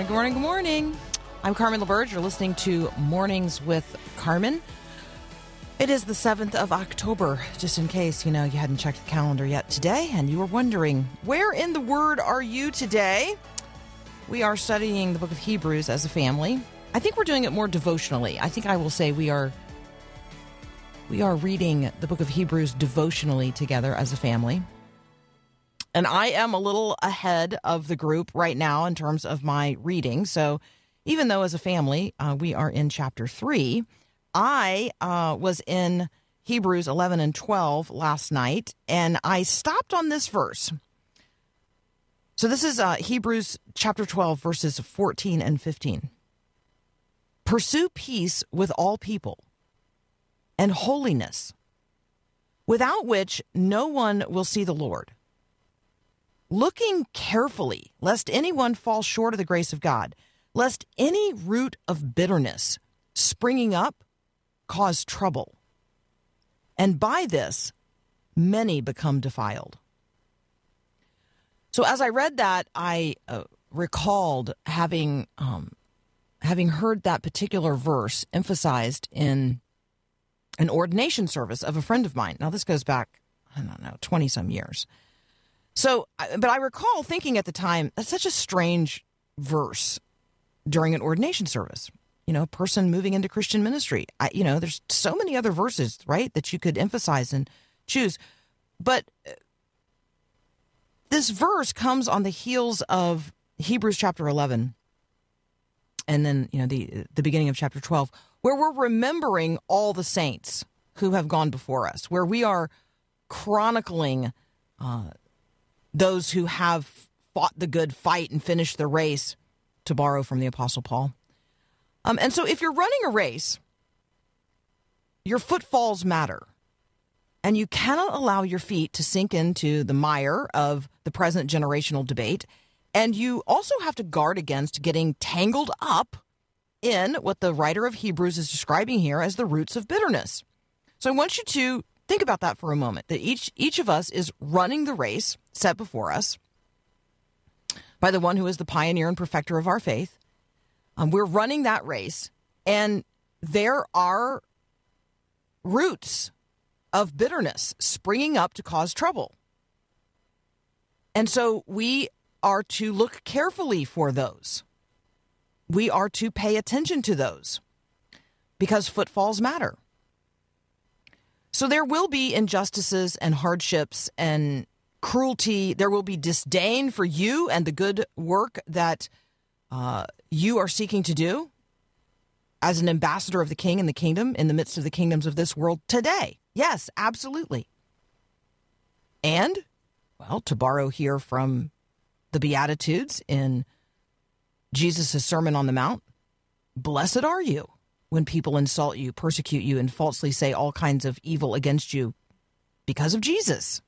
Morning, good morning, good morning. I'm Carmen LaBerge. You're listening to Mornings with Carmen. It is the 7th of October, just in case, you know, you hadn't checked the calendar yet today and you were wondering, where in the Word are you today? We are studying the book of Hebrews as a family. I think we're doing it more devotionally. I think I will say we are we are reading the book of Hebrews devotionally together as a family. And I am a little ahead of the group right now in terms of my reading. So even though as a family uh, we are in chapter 3, I uh, was in Hebrews 11 and 12 last night, and I stopped on this verse. So this is uh, Hebrews chapter 12, verses 14 and 15. Pursue peace with all people and holiness, without which no one will see the Lord. Looking carefully, lest anyone fall short of the grace of God, lest any root of bitterness springing up cause trouble. And by this, many become defiled. So as I read that, I uh, recalled having um, having heard that particular verse emphasized in an ordination service of a friend of mine. Now this goes back, I don't know, twenty some years. So, but I recall thinking at the time that's such a strange verse during an ordination service. You know, a person moving into Christian ministry. I, you know, there's so many other verses, right, that you could emphasize and choose. But this verse comes on the heels of Hebrews chapter 11 and then, you know, the the beginning of chapter 12 where we're remembering all the saints who have gone before us, where we are chronicling uh, those who have fought the good fight and finished the race, to borrow from the Apostle Paul. Um, and so, if you're running a race, your footfalls matter. And you cannot allow your feet to sink into the mire of the present generational debate. And you also have to guard against getting tangled up in what the writer of Hebrews is describing here as the roots of bitterness. So I want you to think about that for a moment that each each of us is running the race set before us by the one who is the pioneer and perfecter of our faith. Um, we're running that race, and there are roots of bitterness springing up to cause trouble. And so we are to look carefully for those. We are to pay attention to those because footfalls matter. So there will be injustices and hardships and cruelty. There will be disdain for you and the good work that uh, you are seeking to do as an ambassador of the king and the kingdom in the midst of the kingdoms of this world today. Yes, absolutely. And, well, to borrow here from the Beatitudes in Jesus' Sermon on the Mount, blessed are you when people insult you, persecute you, and falsely say all kinds of evil against you because of Jesus.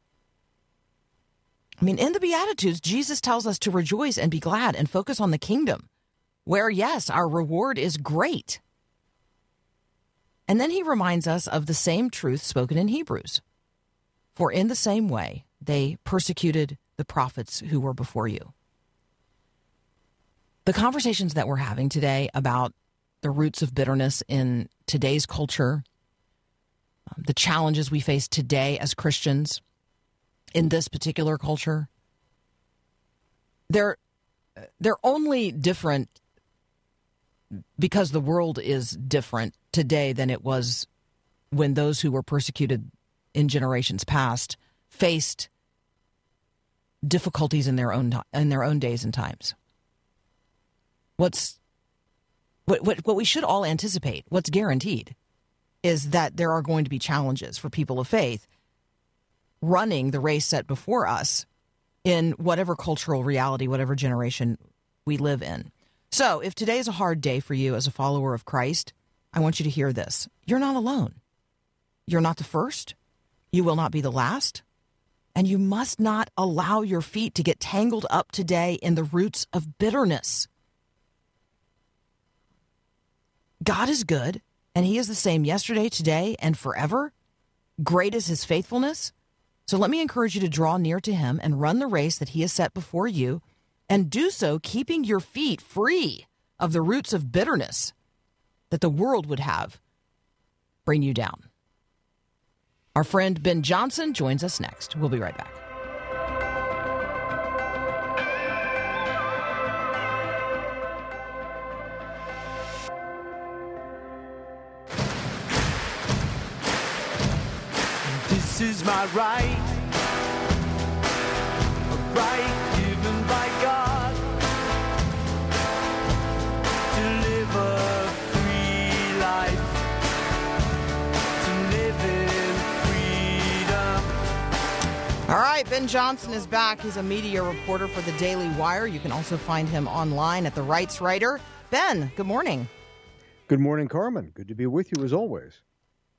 I mean, in the Beatitudes, Jesus tells us to rejoice and be glad and focus on the kingdom, where, yes, our reward is great. And then he reminds us of the same truth spoken in Hebrews. For in the same way, they persecuted the prophets who were before you. The conversations that we're having today about the roots of bitterness in today's culture, um, the challenges we face today as Christians in this particular culture, they're they're only different because the world is different today than it was when those who were persecuted in generations past faced difficulties in their own in their own days and times. What's what, what, what we should all anticipate, what's guaranteed, is that there are going to be challenges for people of faith running the race set before us in whatever cultural reality, whatever generation we live in. So, if today is a hard day for you as a follower of Christ, I want you to hear this. You're not alone. You're not the first. You will not be the last. And you must not allow your feet to get tangled up today in the roots of bitterness. God is good, and He is the same yesterday, today, and forever. Great is His faithfulness. So let me encourage you to draw near to Him and run the race that He has set before you, and do so keeping your feet free of the roots of bitterness that the world would have bring you down. Our friend Ben Johnson joins us next. We'll be right back. Is my right, a right given by God to live a free life, to live in freedom. All right, Ben Johnson is back. He's a media reporter for the Daily Wire. You can also find him online at The Rights Writer. Ben, good morning. Good morning, Carmen. Good to be with you as always.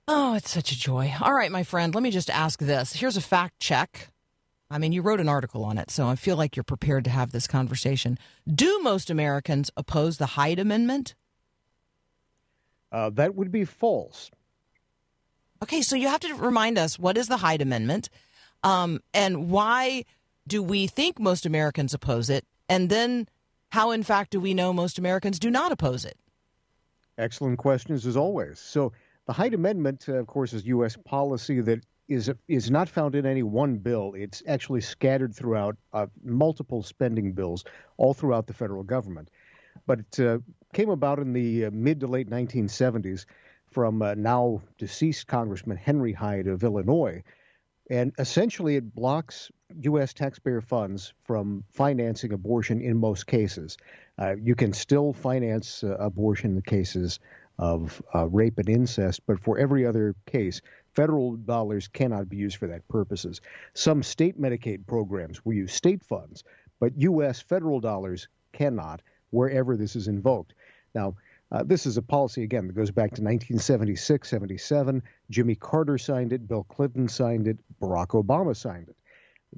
Oh, it's such a joy. All right, my friend, let me just ask this. Here's a fact check. I mean, you wrote an article on it, so I feel like you're prepared to have this conversation. Do most Americans oppose the Hyde Amendment? Uh, that would be false. Okay, so you have to remind us what is the Hyde Amendment um, and why do we think most Americans oppose it? And then how, in fact, do we know most Americans do not oppose it? Excellent questions as always. So, the Hyde Amendment, uh, of course, is U.S. policy that is is not found in any one bill. It's actually scattered throughout uh, multiple spending bills all throughout the federal government. But it uh, came about in the uh, mid to late 1970s from uh, now deceased Congressman Henry Hyde of Illinois. And essentially, it blocks U.S. taxpayer funds from financing abortion in most cases. Uh, you can still finance abortion cases of uh, rape and incest, but for every other case, federal dollars cannot be used for that purposes. Some state Medicaid programs will use state funds, but U.S. federal dollars cannot wherever this is invoked. Now, uh, this is a policy, again, that goes back to 1976, 77. Jimmy Carter signed it, Bill Clinton signed it, Barack Obama signed it.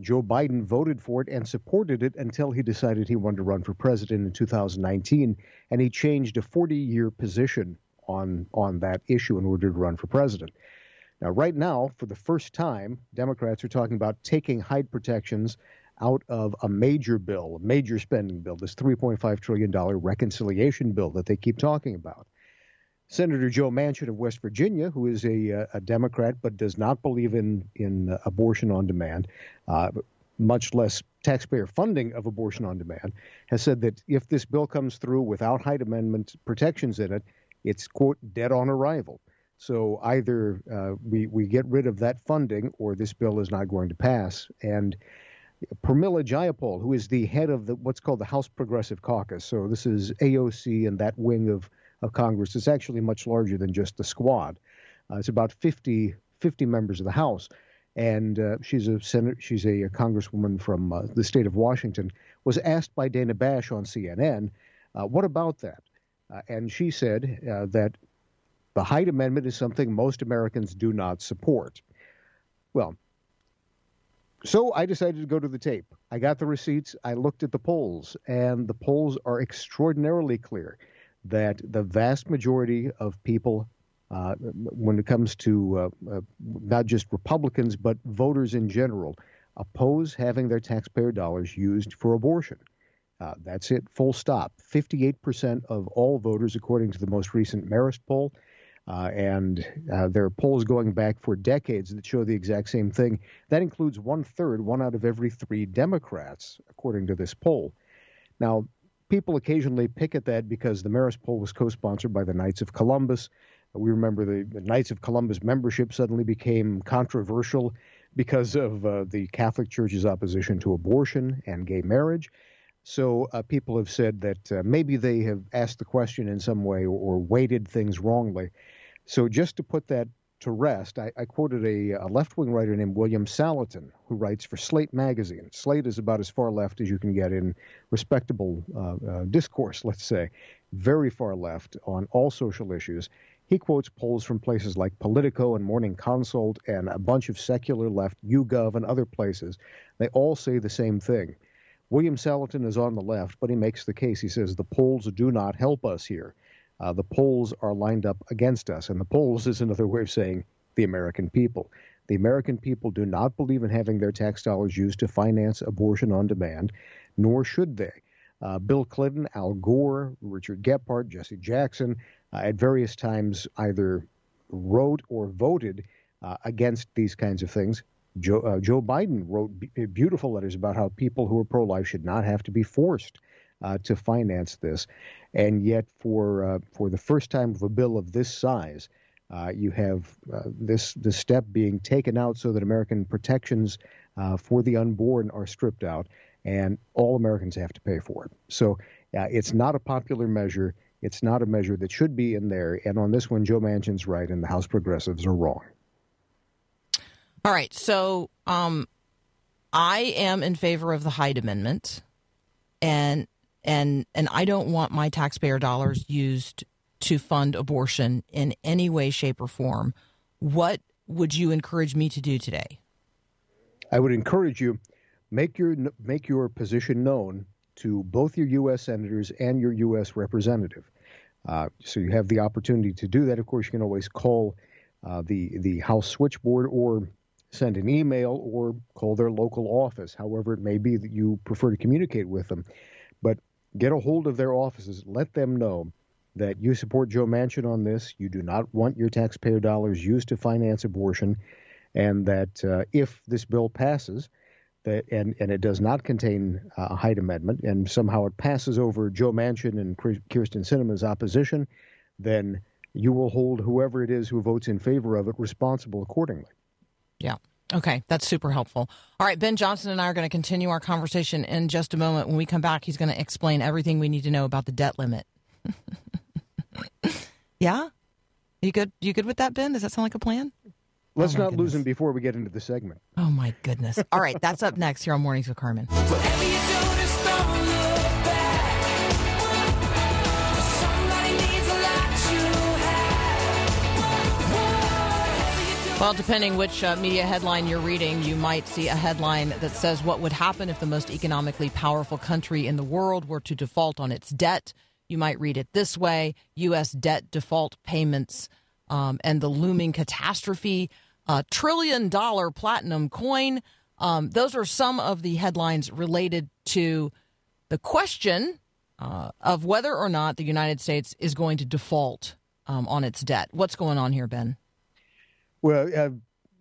Joe Biden voted for it and supported it until he decided he wanted to run for president in 2019, and he changed a 40 year position on, on that issue in order to run for president. Now, right now, for the first time, Democrats are talking about taking Hyde protections out of a major bill, a major spending bill, this $3.5 trillion reconciliation bill that they keep talking about. Senator Joe Manchin of West Virginia, who is a, a Democrat but does not believe in, in abortion on demand, uh, much less taxpayer funding of abortion on demand, has said that if this bill comes through without Hyde Amendment protections in it, it's, quote, dead on arrival. So either uh, we, we get rid of that funding or this bill is not going to pass. And Pramila Jayapal, who is the head of the, what's called the House Progressive Caucus, so this is AOC and that wing of, of Congress. It's actually much larger than just the squad. Uh, it's about 50, 50 members of the House. And uh, she's a senator, she's a, a congresswoman from uh, the state of Washington. Was asked by Dana Bash on CNN, uh, "What about that?" Uh, and she said uh, that the Hyde Amendment is something most Americans do not support. Well, so I decided to go to the tape. I got the receipts, I looked at the polls, and the polls are extraordinarily clear that the vast majority of people, uh, when it comes to uh, uh, not just Republicans, but voters in general, oppose having their taxpayer dollars used for abortion. Uh, that's it, full stop. 58% of all voters, according to the most recent Marist poll, uh, and uh, there are polls going back for decades that show the exact same thing. That includes one third, one out of every three Democrats, according to this poll. Now, people occasionally pick at that because the Marist poll was co sponsored by the Knights of Columbus. We remember the, the Knights of Columbus membership suddenly became controversial because of uh, the Catholic Church's opposition to abortion and gay marriage. So uh, people have said that uh, maybe they have asked the question in some way or, or weighted things wrongly. So just to put that to rest, I, I quoted a, a left wing writer named William Saletan, who writes for Slate magazine. Slate is about as far left as you can get in respectable uh, uh, discourse, let's say, very far left on all social issues. He quotes polls from places like Politico and Morning Consult and a bunch of secular left, YouGov, and other places. They all say the same thing. William Saletan is on the left, but he makes the case. He says the polls do not help us here. Uh, the polls are lined up against us. And the polls is another way of saying the American people. The American people do not believe in having their tax dollars used to finance abortion on demand, nor should they. Uh, Bill Clinton, Al Gore, Richard Gephardt, Jesse Jackson, uh, at various times either wrote or voted uh, against these kinds of things. Joe, uh, Joe Biden wrote b- beautiful letters about how people who are pro life should not have to be forced uh, to finance this. And yet, for, uh, for the first time of a bill of this size, uh, you have uh, this, this step being taken out so that American protections uh, for the unborn are stripped out, and all Americans have to pay for it. So uh, it's not a popular measure. It's not a measure that should be in there. And on this one, Joe Manchin's right, and the House progressives are wrong. All right. So um, I am in favor of the Hyde Amendment, and and and I don't want my taxpayer dollars used to fund abortion in any way, shape, or form. What would you encourage me to do today? I would encourage you make your make your position known to both your U.S. senators and your U.S. representative. Uh, so you have the opportunity to do that. Of course, you can always call uh, the the House switchboard or send an email or call their local office, however it may be that you prefer to communicate with them. But get a hold of their offices. Let them know that you support Joe Manchin on this. You do not want your taxpayer dollars used to finance abortion, and that uh, if this bill passes, that and, and it does not contain uh, a Hyde Amendment, and somehow it passes over Joe Manchin and Kyrsten Sinema's opposition, then you will hold whoever it is who votes in favor of it responsible accordingly. Yeah. Okay, that's super helpful. All right, Ben Johnson and I are going to continue our conversation in just a moment. When we come back, he's going to explain everything we need to know about the debt limit. yeah, you good? You good with that, Ben? Does that sound like a plan? Let's Oh, my not lose him before we get into the segment. Oh my goodness! All right, that's up next here on Mornings with Carmen. Well, depending which uh, media headline you're reading, you might see a headline that says what would happen if the most economically powerful country in the world were to default on its debt. You might read it this way U.S. debt default payments um, and the looming catastrophe, uh, trillion dollar platinum coin. Um, those are some of the headlines related to the question uh, of whether or not the United States is going to default um, on its debt. What's going on here, Ben? Well, uh,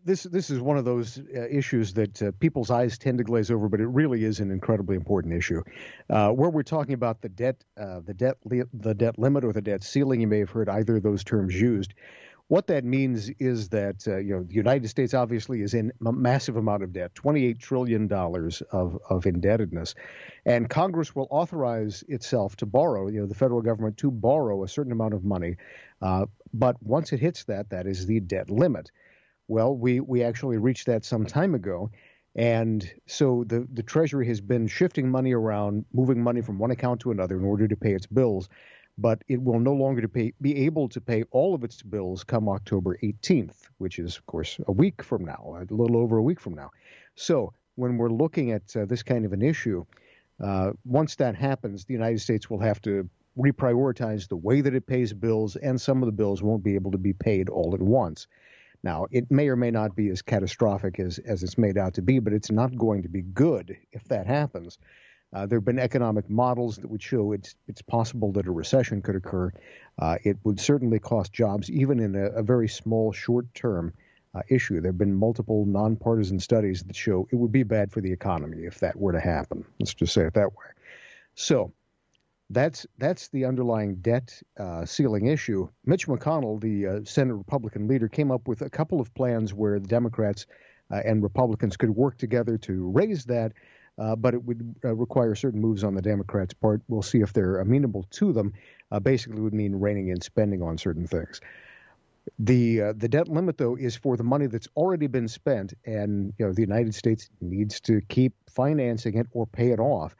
this this is one of those uh, issues that uh, people's eyes tend to glaze over, but it really is an incredibly important issue. Uh, where we're talking about the debt, uh, the debt, li- the debt limit or the debt ceiling, you may have heard either of those terms used. What that means is that uh, you know the United States obviously is in a massive amount of debt, 28 trillion dollars of of indebtedness, and Congress will authorize itself to borrow, you know, the federal government to borrow a certain amount of money, uh, but once it hits that, that is the debt limit. Well, we, we actually reached that some time ago. And so the, the Treasury has been shifting money around, moving money from one account to another in order to pay its bills. But it will no longer pay, be able to pay all of its bills come October 18th, which is, of course, a week from now, a little over a week from now. So when we're looking at uh, this kind of an issue, uh, once that happens, the United States will have to reprioritize the way that it pays bills, and some of the bills won't be able to be paid all at once. Now, it may or may not be as catastrophic as, as it's made out to be, but it's not going to be good if that happens. Uh, there have been economic models that would show it's it's possible that a recession could occur. Uh, it would certainly cost jobs, even in a, a very small, short-term uh, issue. There have been multiple nonpartisan studies that show it would be bad for the economy if that were to happen. Let's just say it that way. So, that's that's the underlying debt uh, ceiling issue. Mitch McConnell, the uh, Senate Republican leader, came up with a couple of plans where the Democrats uh, and Republicans could work together to raise that. Uh, but it would uh, require certain moves on the Democrats' part. We'll see if they're amenable to them. Uh, basically, would mean reining in spending on certain things. The uh, the debt limit though is for the money that's already been spent, and you know the United States needs to keep financing it or pay it off.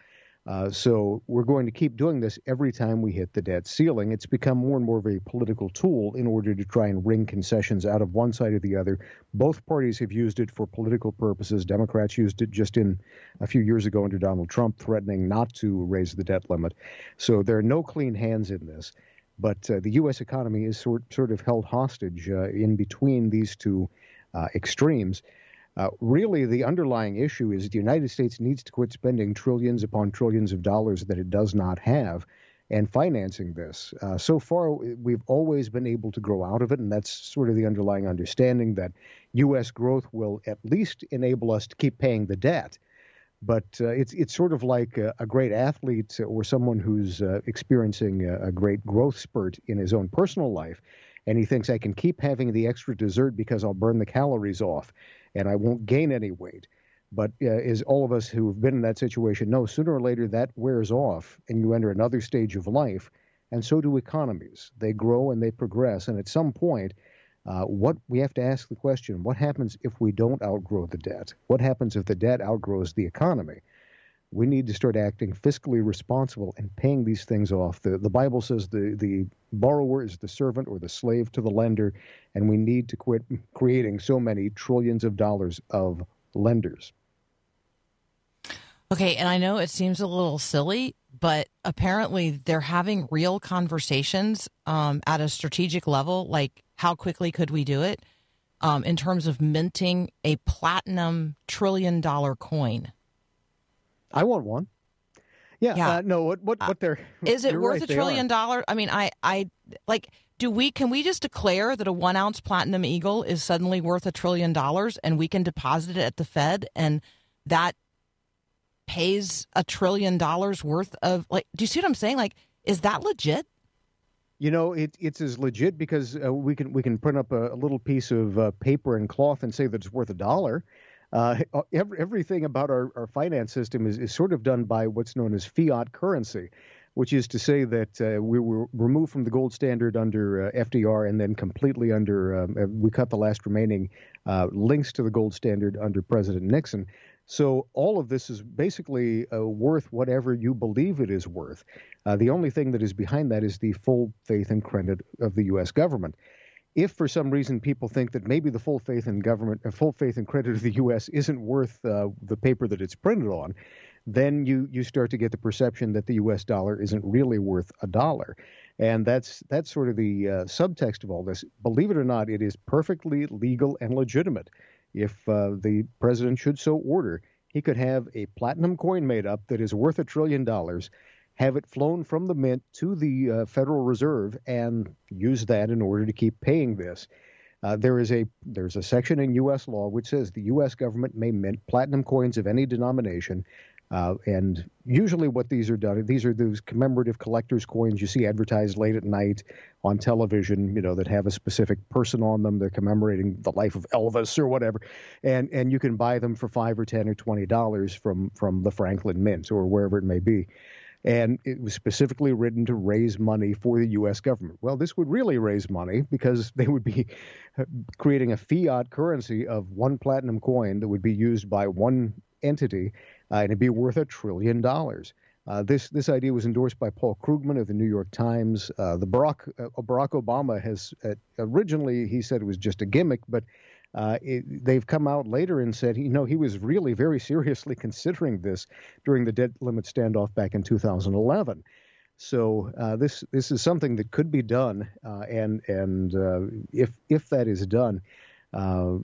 Uh, so we're going to keep doing this every time we hit the debt ceiling. It's become more and more of a political tool in order to try and wring concessions out of one side or the other. Both parties have used it for political purposes. Democrats used it just in a few years ago under Donald Trump, threatening not to raise the debt limit. So there are no clean hands in this. But uh, the U.S. economy is sort sort of held hostage uh, in between these two uh, extremes. Uh, really, the underlying issue is the United States needs to quit spending trillions upon trillions of dollars that it does not have and financing this. Uh, so far, we've always been able to grow out of it, and that's sort of the underlying understanding that U.S. growth will at least enable us to keep paying the debt. But uh, it's it's sort of like a, a great athlete or someone who's uh, experiencing a, a great growth spurt in his own personal life, and he thinks I can keep having the extra dessert because I'll burn the calories off, and I won't gain any weight. But uh, as all of us who have been in that situation know, sooner or later that wears off, and you enter another stage of life, and so do economies. They grow and they progress, and at some point, uh, what we have to ask the question: What happens if we don't outgrow the debt? What happens if the debt outgrows the economy? We need to start acting fiscally responsible and paying these things off. The the Bible says the the borrower is the servant or the slave to the lender, and we need to quit creating so many trillions of dollars of lenders. Okay, and I know it seems a little silly, but apparently they're having real conversations um, at a strategic level, like how quickly could we do it, um, in terms of minting a platinum trillion dollar coin. I want one. Yeah, Yeah. Uh, no. What what what they're Is it worth right, a trillion dollars? I mean, I, I like. Do we can we just declare that a one ounce platinum eagle is suddenly worth a trillion dollars, and we can deposit it at the Fed, and that pays a trillion dollars worth of like? Do you see what I'm saying? Like, is that legit? You know, it, it's as legit because uh, we can we can print up a, a little piece of uh, paper and cloth and say that it's worth a dollar. Uh, every, everything about our, our finance system is, is sort of done by what's known as fiat currency, which is to say that uh, we were removed from the gold standard under uh, FDR and then completely under, um, uh, we cut the last remaining uh, links to the gold standard under President Nixon. So all of this is basically uh, worth whatever you believe it is worth. Uh, the only thing that is behind that is the full faith and credit of the U.S. government. If for some reason people think that maybe the full faith in government, uh, full faith and credit of the U.S. isn't worth uh, the paper that it's printed on, then you you start to get the perception that the U.S. dollar isn't really worth a dollar, and that's that's sort of the uh, subtext of all this. Believe it or not, it is perfectly legal and legitimate. If uh, the president should so order, he could have a platinum coin made up that is worth a trillion dollars, have it flown from the mint to the uh, Federal Reserve, and use that in order to keep paying this. Uh, there is a there's a section in U.S. law which says the U.S. government may mint platinum coins of any denomination, uh, and usually what these are done these are those commemorative collectors coins you see advertised late at night on television, you know that have a specific person on them. They're commemorating the life of Elvis or whatever, and and you can buy them for five or ten or twenty dollars from from the Franklin Mint or wherever it may be and it was specifically written to raise money for the U.S. government. Well, this would really raise money because they would be creating a fiat currency of one platinum coin that would be used by one entity, uh, and it'd be worth a trillion dollars. Uh, this this idea was endorsed by Paul Krugman of the New York Times. Uh, the Barack uh, Barack Obama has uh, originally he said it was just a gimmick, but uh, it, they've come out later and said, you know, he was really very seriously considering this during the debt limit standoff back in 2011. So uh, this this is something that could be done, uh, and and uh, if if that is done, uh,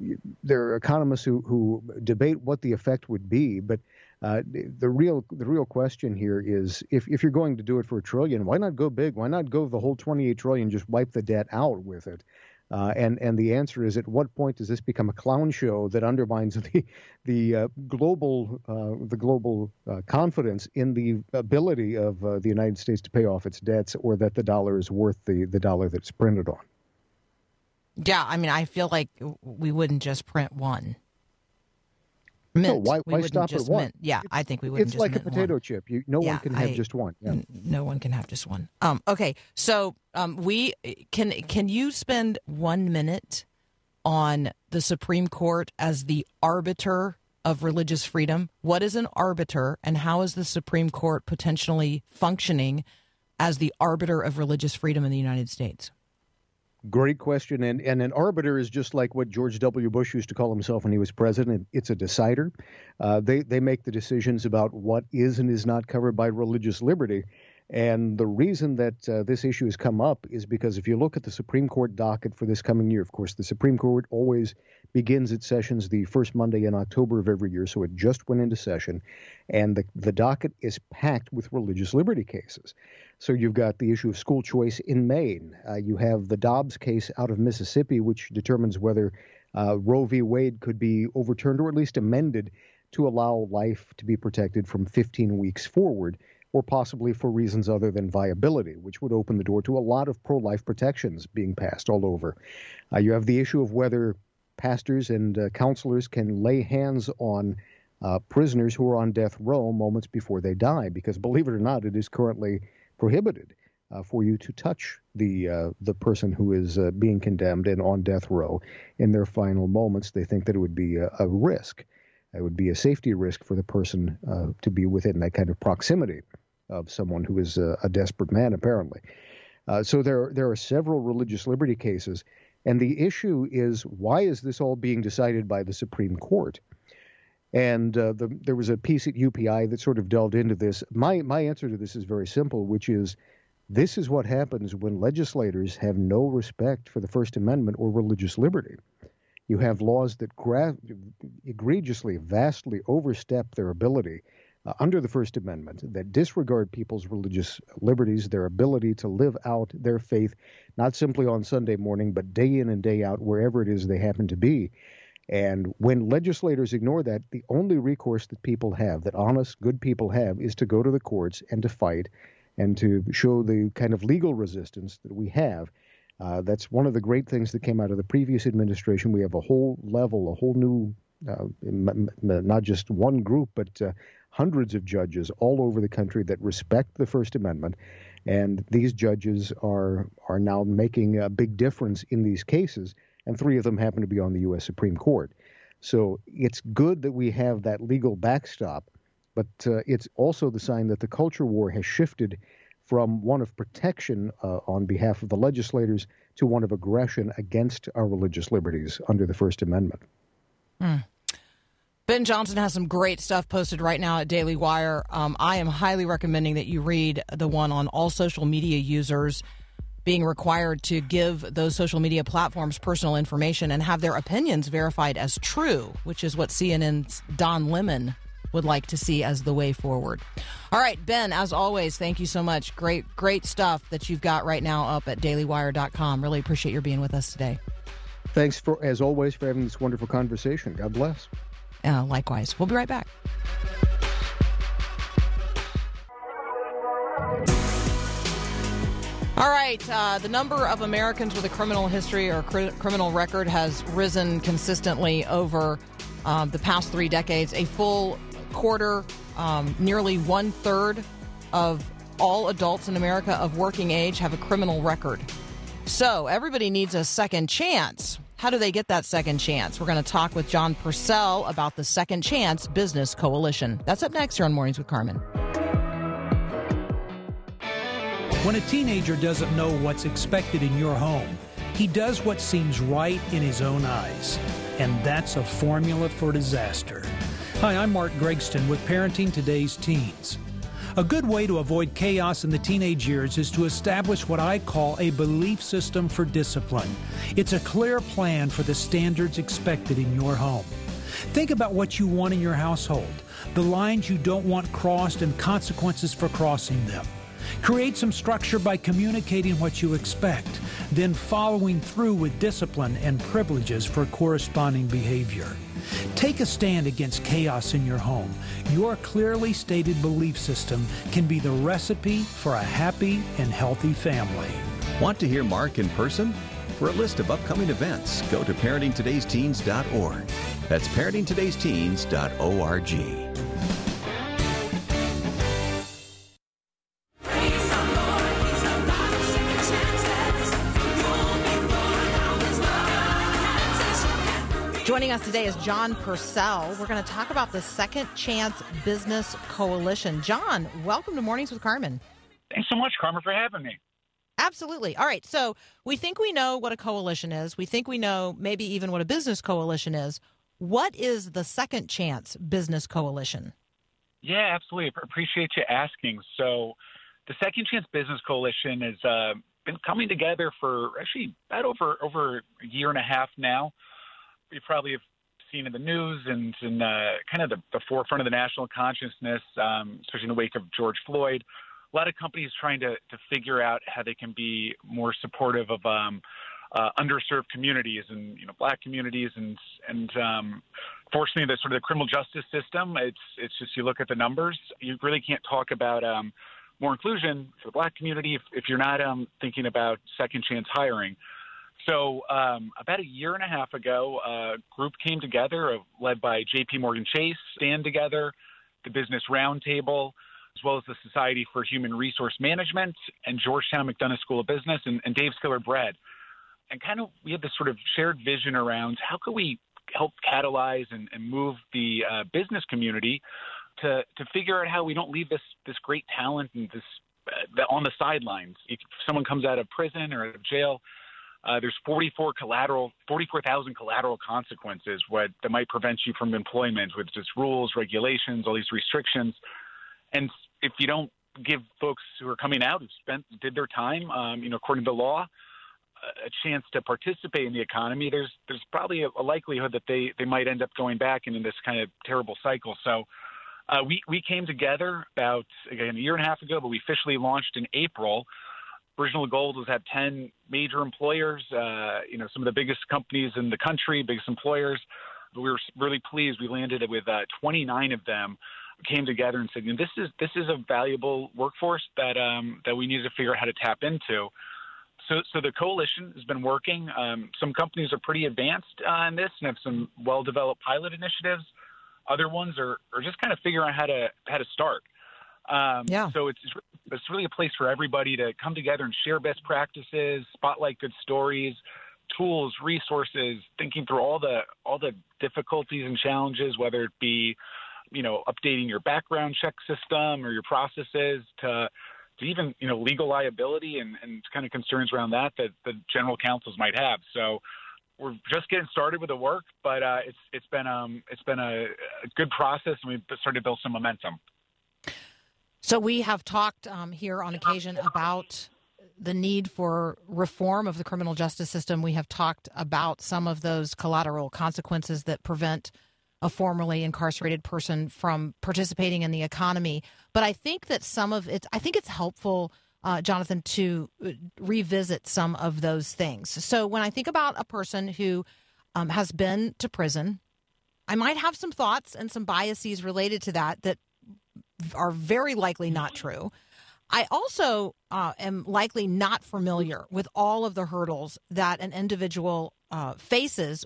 there are economists who, who debate what the effect would be, but uh, the real the real question here is if if you're going to do it for a trillion, why not go big? Why not go the whole 28 trillion? Just wipe the debt out with it. Uh, and and the answer is, at what point does this become a clown show that undermines the the uh, global uh, the global uh, confidence in the ability of uh, the United States to pay off its debts, or that the dollar is worth the the dollar that's printed on? Yeah, I mean, I feel like we wouldn't just print one. Mint. why- why wouldn't stop at one? mint. Yeah, I think we wouldn't It's just like a one. potato chip. You, no Yeah, one can have I- just one. Yeah. N- No one can have just one. Um, okay, so um, we can can you spend one minute on the Supreme Court as the arbiter of religious freedom? What is an arbiter, and how is the Supreme Court potentially functioning as the arbiter of religious freedom in the United States? Great question. And, and an arbiter is just like what George W. Bush used to call himself when he was president. It's a decider. Uh, they, they make the decisions about what is and is not covered by religious liberty. And the reason that uh, this issue has come up is because if you look at the Supreme Court docket for this coming year, of course, the Supreme Court always begins its sessions the first Monday in October of every year, so it just went into session. And the, the docket is packed with religious liberty cases. So you've got the issue of school choice in Maine. Uh, you have the Dobbs case out of Mississippi, which determines whether uh, Roe v. Wade could be overturned or at least amended to allow life to be protected from 15 weeks forward, or possibly for reasons other than viability, which would open the door to a lot of pro life protections being passed all over. Uh, you have the issue of whether pastors and uh, counselors can lay hands on uh, prisoners who are on death row moments before they die, because believe it or not, it is currently prohibited uh, for you to touch the uh, the person who is uh, being condemned and on death row in their final moments. They think that it would be a, a risk. It would be a safety risk for the person to be within that kind of proximity of someone who is a, a desperate man, apparently. Uh, so there there are several religious liberty cases, and the issue is why is this all being decided by the Supreme Court? And uh, the, there was a piece at UPI that sort of delved into this. My my answer to this is very simple, which is this is what happens when legislators have no respect for the First Amendment or religious liberty. You have laws that gra- egregiously, vastly overstep their ability uh, under the First Amendment that disregard people's religious liberties, their ability to live out their faith, not simply on Sunday morning, but day in and day out, wherever it is they happen to be. And when legislators ignore that, the only recourse that people have, that honest, good people have, is to go to the courts and to fight and to show the kind of legal resistance that we have. Uh, that's one of the great things that came out of the previous administration. We have a whole level, a whole new, uh, not just one group, but uh, hundreds of judges all over the country that respect the First Amendment. And these judges are are now making a big difference in these cases, and three of them happen to be on the U.S. Supreme Court. So it's good that we have that legal backstop, but uh, it's also the sign that the culture war has shifted from one of protection uh, on behalf of the legislators to one of aggression against our religious liberties under the First Amendment. Ben Johnson has some great stuff posted right now at Daily Wire. Um, I am highly recommending that you read the one on all social media users being required to give those social media platforms personal information and have their opinions verified as true, which is what CNN's Don Lemon would like to see as the way forward. All right, Ben, as always, thank you so much. Great, great stuff that you've got right now up at dailywire.com. Really appreciate your being with us today. Thanks for, as always, for having this wonderful conversation. God bless. Uh, likewise. We'll be right back. All right. Uh, the number of Americans with a criminal history or cri- criminal record has risen consistently over um, the past three decades. A full quarter, um, nearly one third of all adults in America of working age have a criminal record. So everybody needs a second chance. How do they get that second chance? We're going to talk with John Purcell about the Second Chance Business Coalition. That's up next here on Mornings with Carmen. When a teenager doesn't know what's expected in your home, he does what seems right in his own eyes. And that's a formula for disaster. Hi, I'm Mark Gregston with Parenting Today's Teens. A good way to avoid chaos in the teenage years is to establish what I call a belief system for discipline. It's a clear plan for the standards expected in your home. Think about what you want in your household, the lines you don't want crossed, and consequences for crossing them. Create some structure by communicating what you expect, then following through with discipline and privileges for corresponding behavior. Take a stand against chaos in your home. Your clearly stated belief system can be the recipe for a happy and healthy family. Want to hear Mark in person? For a list of upcoming events, go to parentingtodaysteens.org. That's parentingtodaysteens.org. Joining us today is John Purcell. We're going to talk about the Second Chance Business Coalition. John, welcome to Mornings with Carmen. Thanks so much, Carmen, for having me. Absolutely. All right. So we think we know what a coalition is. We think we know maybe even what a business coalition is. What is the Second Chance Business Coalition? Yeah, absolutely. Appreciate you asking. So, the Second Chance Business Coalition has uh, been coming together for actually about over over a year and a half now. You probably have seen in the news and in uh, kind of the, the forefront of the national consciousness, um, especially in the wake of George Floyd. A lot of companies trying to to figure out how they can be more supportive of um, uh, underserved communities and you know black communities and and um, fortunately the sort of the criminal justice system it's it's just you look at the numbers you really can't talk about um, more inclusion for the black community if, if you're not um, thinking about second chance hiring so um, about a year and a half ago a group came together uh, led by JP Morgan Chase stand together the business roundtable as well as the Society for Human Resource Management and Georgetown McDonough School of Business and, and Dave's Killer Bread and kind of we had this sort of shared vision around how could we help catalyze and, and move the uh, business community to to figure out how we don't leave this this great talent and this uh, on the sidelines. If someone comes out of prison or out of jail, uh, there's 44 collateral, 44,000 collateral consequences what that might prevent you from employment with just rules, regulations, all these restrictions. And if you don't give folks who are coming out who spent did their time, um, you know, according to the law, a chance to participate in the economy, there's there's probably a, a likelihood that they they might end up going back into this kind of terrible cycle. So. Uh, we we came together about again a year and a half ago, but we officially launched in April. Original was to have 10 major employers, uh, you know, some of the biggest companies in the country, biggest employers. But we were really pleased. We landed with uh, 29 of them came together and said, you know, this is this is a valuable workforce that um, that we need to figure out how to tap into. So, so the coalition has been working. Um, some companies are pretty advanced on this and have some well-developed pilot initiatives. Other ones are, are just kind of figuring out how to how to start. Um, Yeah. So it's it's really a place for everybody to come together and share best practices, spotlight good stories, tools, resources, thinking through all the all the difficulties and challenges, whether it be you know updating your background check system or your processes to to even you know legal liability and, and kind of concerns around that that the general counsels might have. So we're just getting started with the work, but uh, it's it's been um it's been a, a good process, and we've started to build some momentum. So we have talked um, here on occasion about the need for reform of the criminal justice system. We have talked about some of those collateral consequences that prevent a formerly incarcerated person from participating in the economy. But I think that some of it, I think it's helpful, uh, Jonathan, to uh, revisit some of those things. So when I think about a person who um, has been to prison, I might have some thoughts and some biases related to that that are very likely not true. I also uh, am likely not familiar with all of the hurdles that an individual uh, faces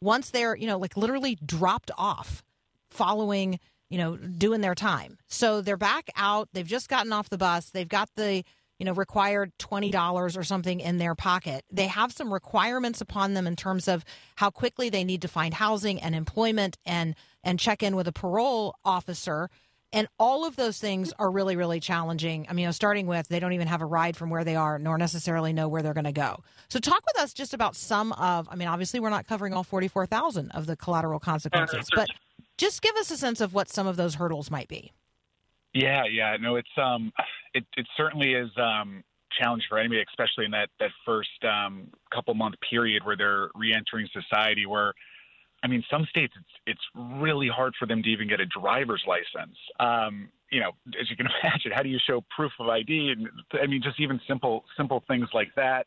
once they're, you know, like literally dropped off following, you know, doing their time. So they're back out. They've just gotten off the bus. They've got the, you know, required $20 or something in their pocket. They have some requirements upon them in terms of how quickly they need to find housing and employment and and check in with a parole officer. And all of those things are really, really challenging. I mean, you know, starting with they don't even have a ride from where they are, nor necessarily know where they're going to go. So, talk with us just about some of. I mean, obviously, we're not covering all forty-four thousand of the collateral consequences, but just give us a sense of what some of those hurdles might be. Yeah, yeah, no, it's um, it it certainly is um challenge for anybody, especially in that that first um couple month period where they're reentering society. Where, I mean, some states it's it's really hard for them to even get a driver's license. Um, you know, as you can imagine, how do you show proof of ID? And I mean, just even simple simple things like that.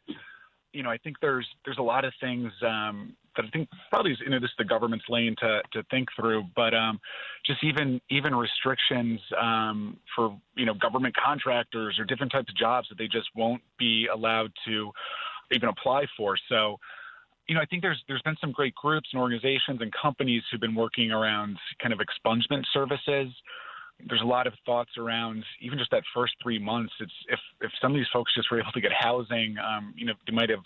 You know, I think there's there's a lot of things um, that I think probably is, you know this is the government's lane to to think through, but um, just even even restrictions um, for you know government contractors or different types of jobs that they just won't be allowed to even apply for. So you know, I think there's there's been some great groups and organizations and companies who've been working around kind of expungement services. There's a lot of thoughts around even just that first three months. It's if if some of these folks just were able to get housing, um, you know, they might have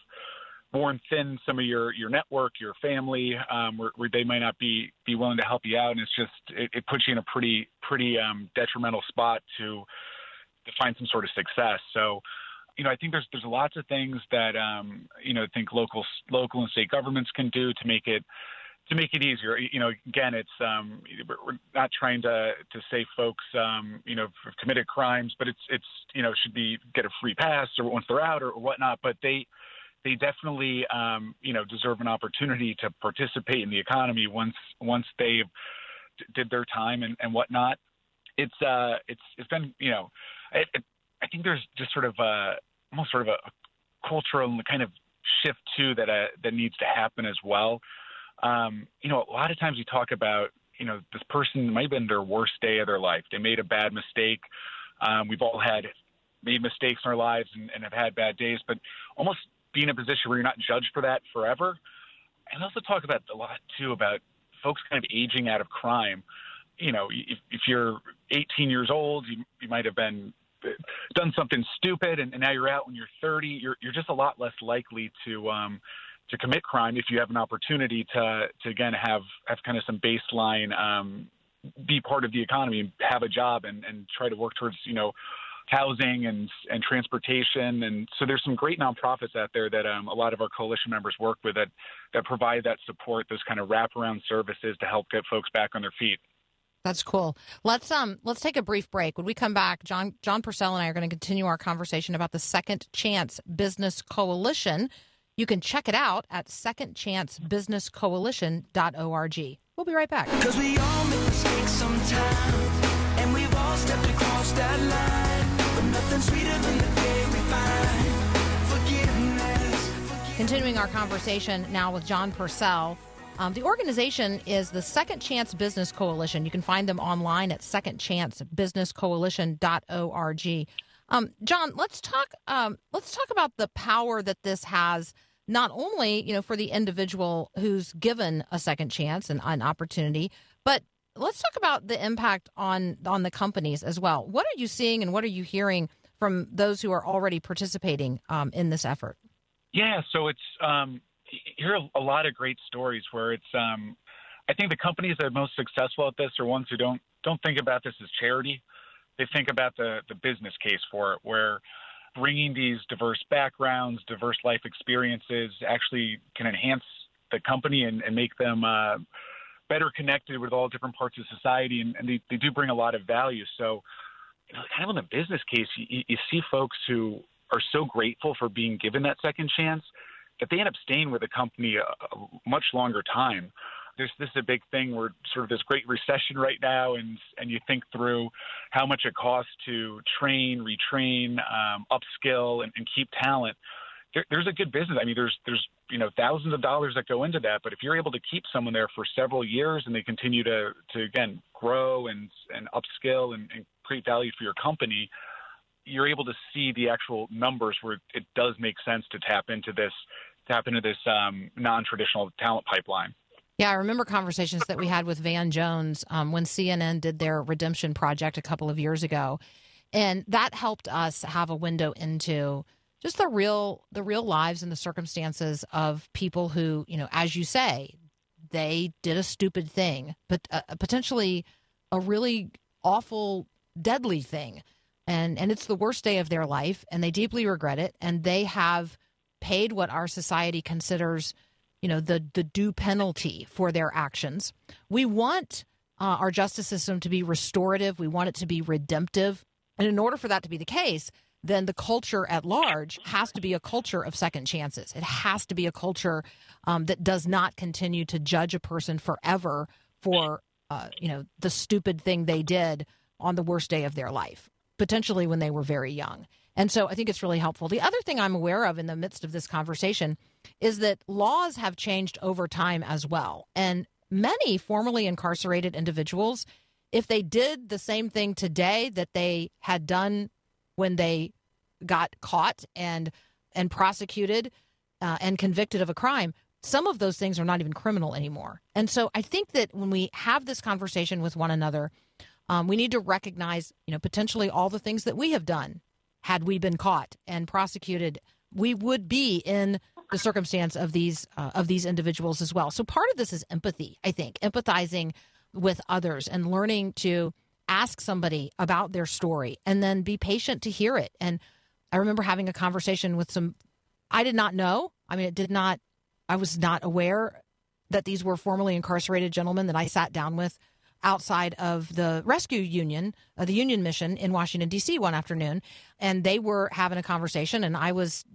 worn thin some of your your network, your family, um, where, where they might not be be willing to help you out, and it's just it, it puts you in a pretty pretty um, detrimental spot to to find some sort of success. So you know, I think there's there's lots of things that um, you know I think local local and state governments can do to make it to make it easier. You know, again, it's um, we're not trying to to say folks um, you know have committed crimes, but it's it's you know should be get a free pass or once they're out or, or whatnot. But they they definitely um, you know deserve an opportunity to participate in the economy once once they've did their time and, and whatnot. It's uh it's it's been you know it, it, I think there's just sort of a almost sort of a, cultural kind of shift too that uh, that needs to happen as well. Um, you know, a lot of times we talk about you know this person might have been their worst day of their life. They made a bad mistake. Um, we've all had made mistakes in our lives and, and have had bad days, but almost be in a position where you're not judged for that forever. And also talk about a lot too about folks kind of aging out of crime. You know, if, if you're 18 years old, you, you might have been done something stupid, and, and now you're out when you're 30. You're you're just a lot less likely to um, to commit crime if you have an opportunity to to again have have kind of some baseline, um, be part of the economy, and have a job, and and try to work towards you know housing and and transportation and so there's some great nonprofits out there that um, a lot of our coalition members work with that that provide that support those kind of wraparound services to help get folks back on their feet That's cool. Let's um let's take a brief break. When we come back, John John Purcell and I are going to continue our conversation about the Second Chance Business Coalition. You can check it out at secondchancebusinesscoalition.org. We'll be right back. Cause we all make mistakes sometimes, and we've all stepped across that line. But nothing's sweeter than the day we find forgiveness. Continuing our conversation now with John Purcell. Um, the organization is the Second Chance Business Coalition. You can find them online at secondchancebusinesscoalition.org. Um, John, let's talk. Um, let's talk about the power that this has, not only you know for the individual who's given a second chance and an opportunity, but let's talk about the impact on on the companies as well. What are you seeing and what are you hearing from those who are already participating um, in this effort? Yeah, so it's um, hear a lot of great stories where it's. Um, I think the companies that are most successful at this are ones who don't don't think about this as charity. They think about the the business case for it, where bringing these diverse backgrounds, diverse life experiences, actually can enhance the company and, and make them uh, better connected with all different parts of society, and, and they, they do bring a lot of value. So, you know, kind of in the business case, you, you see folks who are so grateful for being given that second chance that they end up staying with a company a, a much longer time. There's this is a big thing. We're sort of this great recession right now, and and you think through how much it costs to train, retrain, um, upskill, and, and keep talent. There, there's a good business. I mean, there's there's you know thousands of dollars that go into that. But if you're able to keep someone there for several years and they continue to to again grow and and upskill and, and create value for your company, you're able to see the actual numbers where it does make sense to tap into this tap into this um, non-traditional talent pipeline. Yeah, I remember conversations that we had with Van Jones um, when CNN did their redemption project a couple of years ago, and that helped us have a window into just the real the real lives and the circumstances of people who, you know, as you say, they did a stupid thing, but uh, potentially a really awful, deadly thing, and and it's the worst day of their life, and they deeply regret it, and they have paid what our society considers you know the the due penalty for their actions. We want uh, our justice system to be restorative. We want it to be redemptive, and in order for that to be the case, then the culture at large has to be a culture of second chances. It has to be a culture um, that does not continue to judge a person forever for uh, you know the stupid thing they did on the worst day of their life, potentially when they were very young. And so I think it's really helpful. The other thing I'm aware of in the midst of this conversation is that laws have changed over time as well. And many formerly incarcerated individuals, if they did the same thing today that they had done when they got caught and and prosecuted uh, and convicted of a crime, some of those things are not even criminal anymore. And so I think that when we have this conversation with one another, um, we need to recognize, you know, potentially all the things that we have done. Had we been caught and prosecuted, we would be in the circumstance of these uh, of these individuals as well. So part of this is empathy. I think empathizing with others and learning to ask somebody about their story and then be patient to hear it. And I remember having a conversation with some I did not know. I mean, it did not I was not aware that these were formerly incarcerated gentlemen that I sat down with outside of the rescue union, uh, the union mission in Washington, D.C. one afternoon. And they were having a conversation, and I was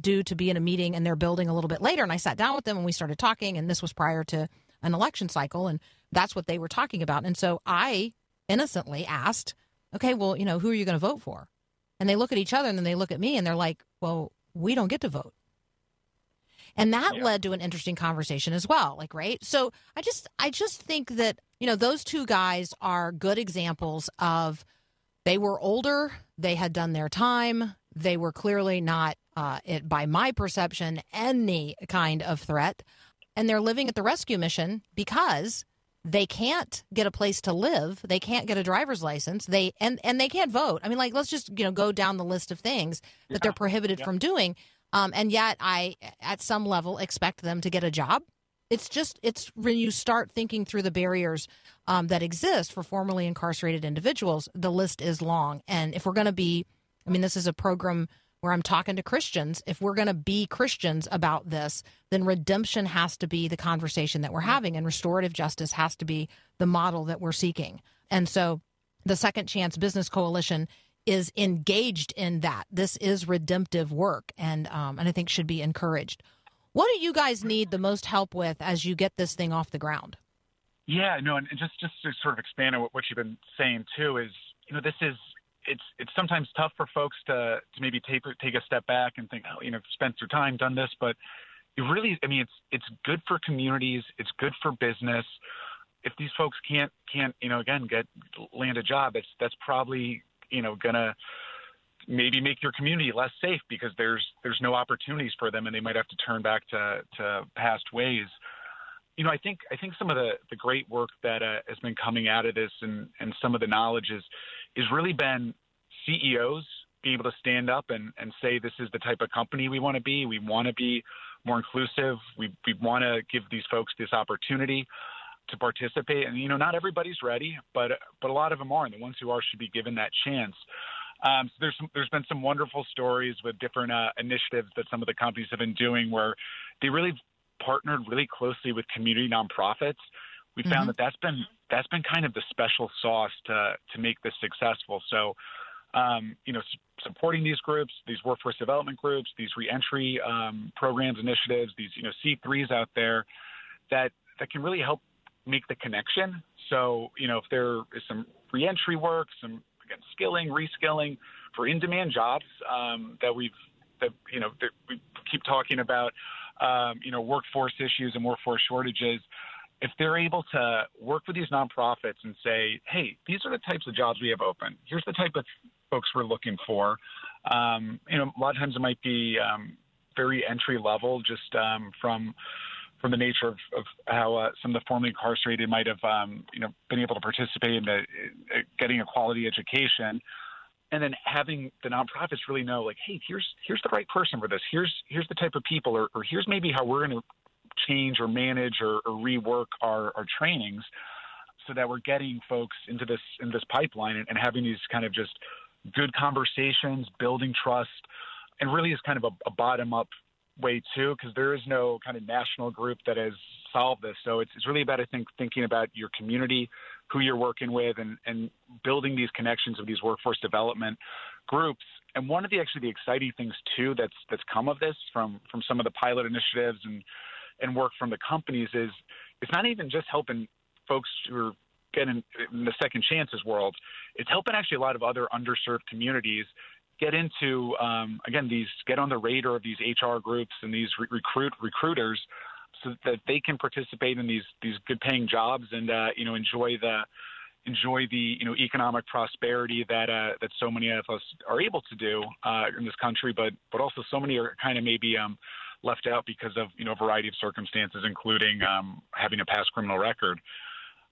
due to be in a meeting in their building a little bit later. And I sat down with them and we started talking. And this was prior to an election cycle. And that's what they were talking about. And so I innocently asked, okay, well, you know, who are you going to vote for? And they look at each other and then they look at me and they're like, well, we don't get to vote and that Yeah. led to an interesting conversation as well like right? So i just i just think that you know those two guys are good examples of they were older they had done their time they were clearly not uh, it, by my perception any kind of threat. And they're living at the rescue mission because they can't get a place to live they can't get a driver's license they and and they can't vote. I mean like let's just you know go down the list of things that they're prohibited from doing um, and yet i at some level expect them to get a job. It's just it's when you start thinking through the barriers um, that exist for formerly incarcerated individuals the list is long. And if we're going to be i mean this is a program where i'm talking to christians. If we're going to be christians about this then redemption has to be the conversation that we're having and restorative justice has to be the model that we're seeking. And so the second chance business coalition is engaged in that this is redemptive work and um, and i think should be encouraged what do you guys need the most help with as you get this thing off the ground? Yeah, no, and just just to sort of expand on what, what you've been saying too is, you know, this is it's it's sometimes tough for folks to to maybe take take a step back and think, oh, you know, spent their time, done this, but it really, I mean, it's it's good for communities, it's good for business. If these folks can't can't you know again get land a job, it's that's probably you know gonna maybe make your community less safe because there's there's no opportunities for them and they might have to turn back to to past ways you know, I think I think some of the, the great work that uh, has been coming out of this and, and some of the knowledge is is really been CEOs being able to stand up and, and say this is the type of company we want to be. We want to be more inclusive. We we want to give these folks this opportunity to participate. And you know, not everybody's ready, but but a lot of them are, and the ones who are should be given that chance. Um, so there's some, there's been some wonderful stories with different uh, initiatives that some of the companies have been doing where they really partnered really closely with community nonprofits. We found that that's been that's been kind of the special sauce to to make this successful. So, um, you know, supporting these groups, these workforce development groups, these reentry um, programs, initiatives, these you know C3s out there that that can really help make the connection. So, you know, if there is some reentry work, some again skilling, reskilling for in-demand jobs um, that we've that you know that we keep talking about, um, you know, workforce issues and workforce shortages. If they're able to work with these nonprofits and say, "Hey, these are the types of jobs we have open. Here's the type of folks we're looking for," um, you know, a lot of times it might be um, very entry level, just um, from from the nature of, of how uh, some of the formerly incarcerated might have, um, you know, been able to participate in the, uh, getting a quality education, and then having the nonprofits really know, like, hey, here's here's the right person for this. Here's here's the type of people, or, or here's maybe how we're going to change or manage or, or rework our, our trainings, so that we're getting folks into this in this pipeline and, and having these kind of just good conversations, building trust, and really is kind of a, a bottom up way too, because there is no kind of national group that has solved this. So it's, it's really about, I think, thinking about your community, who you're working with, and, and building these connections with these workforce development groups. And one of the actually the exciting things too that's that's come of this from from some of the pilot initiatives and and work from the companies is it's not even just helping folks who are getting in the second chances world. It's helping actually a lot of other underserved communities get into um, again these get on the radar of these HR groups and these re- recruit recruiters so that they can participate in these these good paying jobs and uh, you know enjoy the enjoy the you know economic prosperity that uh, that so many of us are able to do uh, in this country, but but also so many are kind of maybe um, left out because of you know a variety of circumstances, including um, having a past criminal record.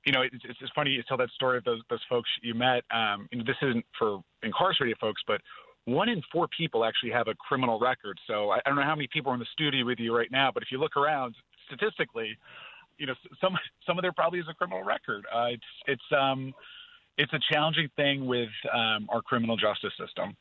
You know, it's, it's, funny you tell that story of those those folks you met. Um, you know, this isn't for incarcerated folks, but one in four people actually have a criminal record. So I, I don't know how many people are in the studio with you right now, but if you look around statistically, you know, some some of there probably is a criminal record. Uh, it's it's um it's a challenging thing with um, our criminal justice system.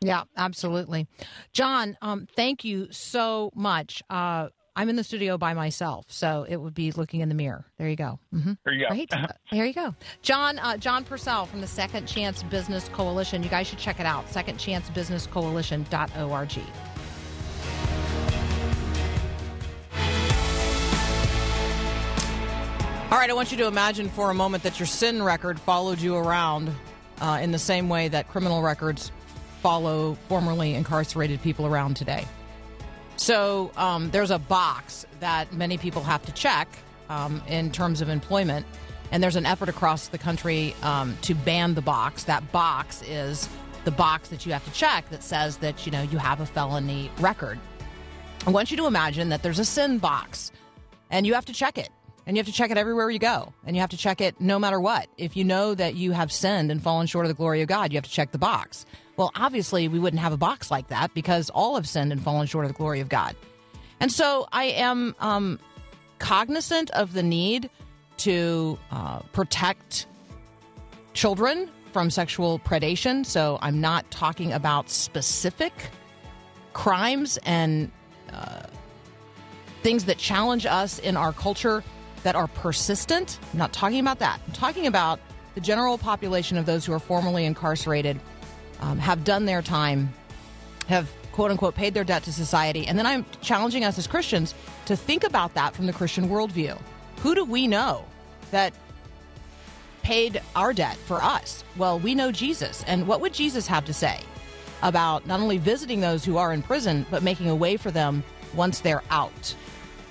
Yeah, absolutely. John, um, thank you so much. Uh, I'm in the studio by myself, so it would be looking in the mirror. There you go. hmm There you go. Right? Uh, There you go. John uh, John Purcell from the Second Chance Business Coalition. You guys should check it out. Secondchancebusinesscoalition.org. All right, I want you to imagine for a moment that your sin record followed you around uh, in the same way that criminal records follow formerly incarcerated people around today. So um, there's a box that many people have to check um, in terms of employment, and there's an effort across the country um, to ban the box. That box is the box that you have to check that says that you know you have a felony record. I want you to imagine that there's a sin box, and you have to check it. And you have to check it everywhere you go. And you have to check it no matter what. If you know that you have sinned and fallen short of the glory of God, you have to check the box. Well, obviously, we wouldn't have a box like that because all have sinned and fallen short of the glory of God. And so I am um, cognizant of the need to uh, protect children from sexual predation. So I'm not talking about specific crimes and uh, things that challenge us in our culture that are persistent. I'm not talking about that. I'm talking about the general population of those who are formerly incarcerated, um, have done their time, have quote unquote paid their debt to society. And then I'm challenging us as Christians to think about that from the Christian worldview. Who do we know that paid our debt for us? Well, we know Jesus. And what would Jesus have to say about not only visiting those who are in prison, but making a way for them once they're out?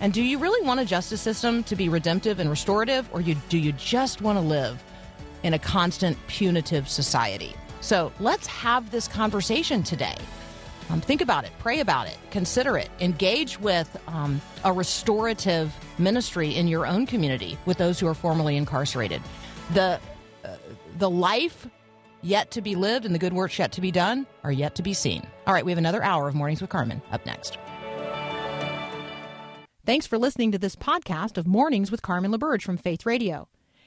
And do you really want a justice system to be redemptive and restorative, or you, do you just want to live in a constant punitive society? So let's have this conversation today. Um, think about it, pray about it, consider it, engage with um, a restorative ministry in your own community with those who are formerly incarcerated. The uh, the life yet to be lived and the good works yet to be done are yet to be seen. All right, we have another hour of Mornings with Carmen up next. Thanks for listening to this podcast of Mornings with Carmen LaBerge from Faith Radio.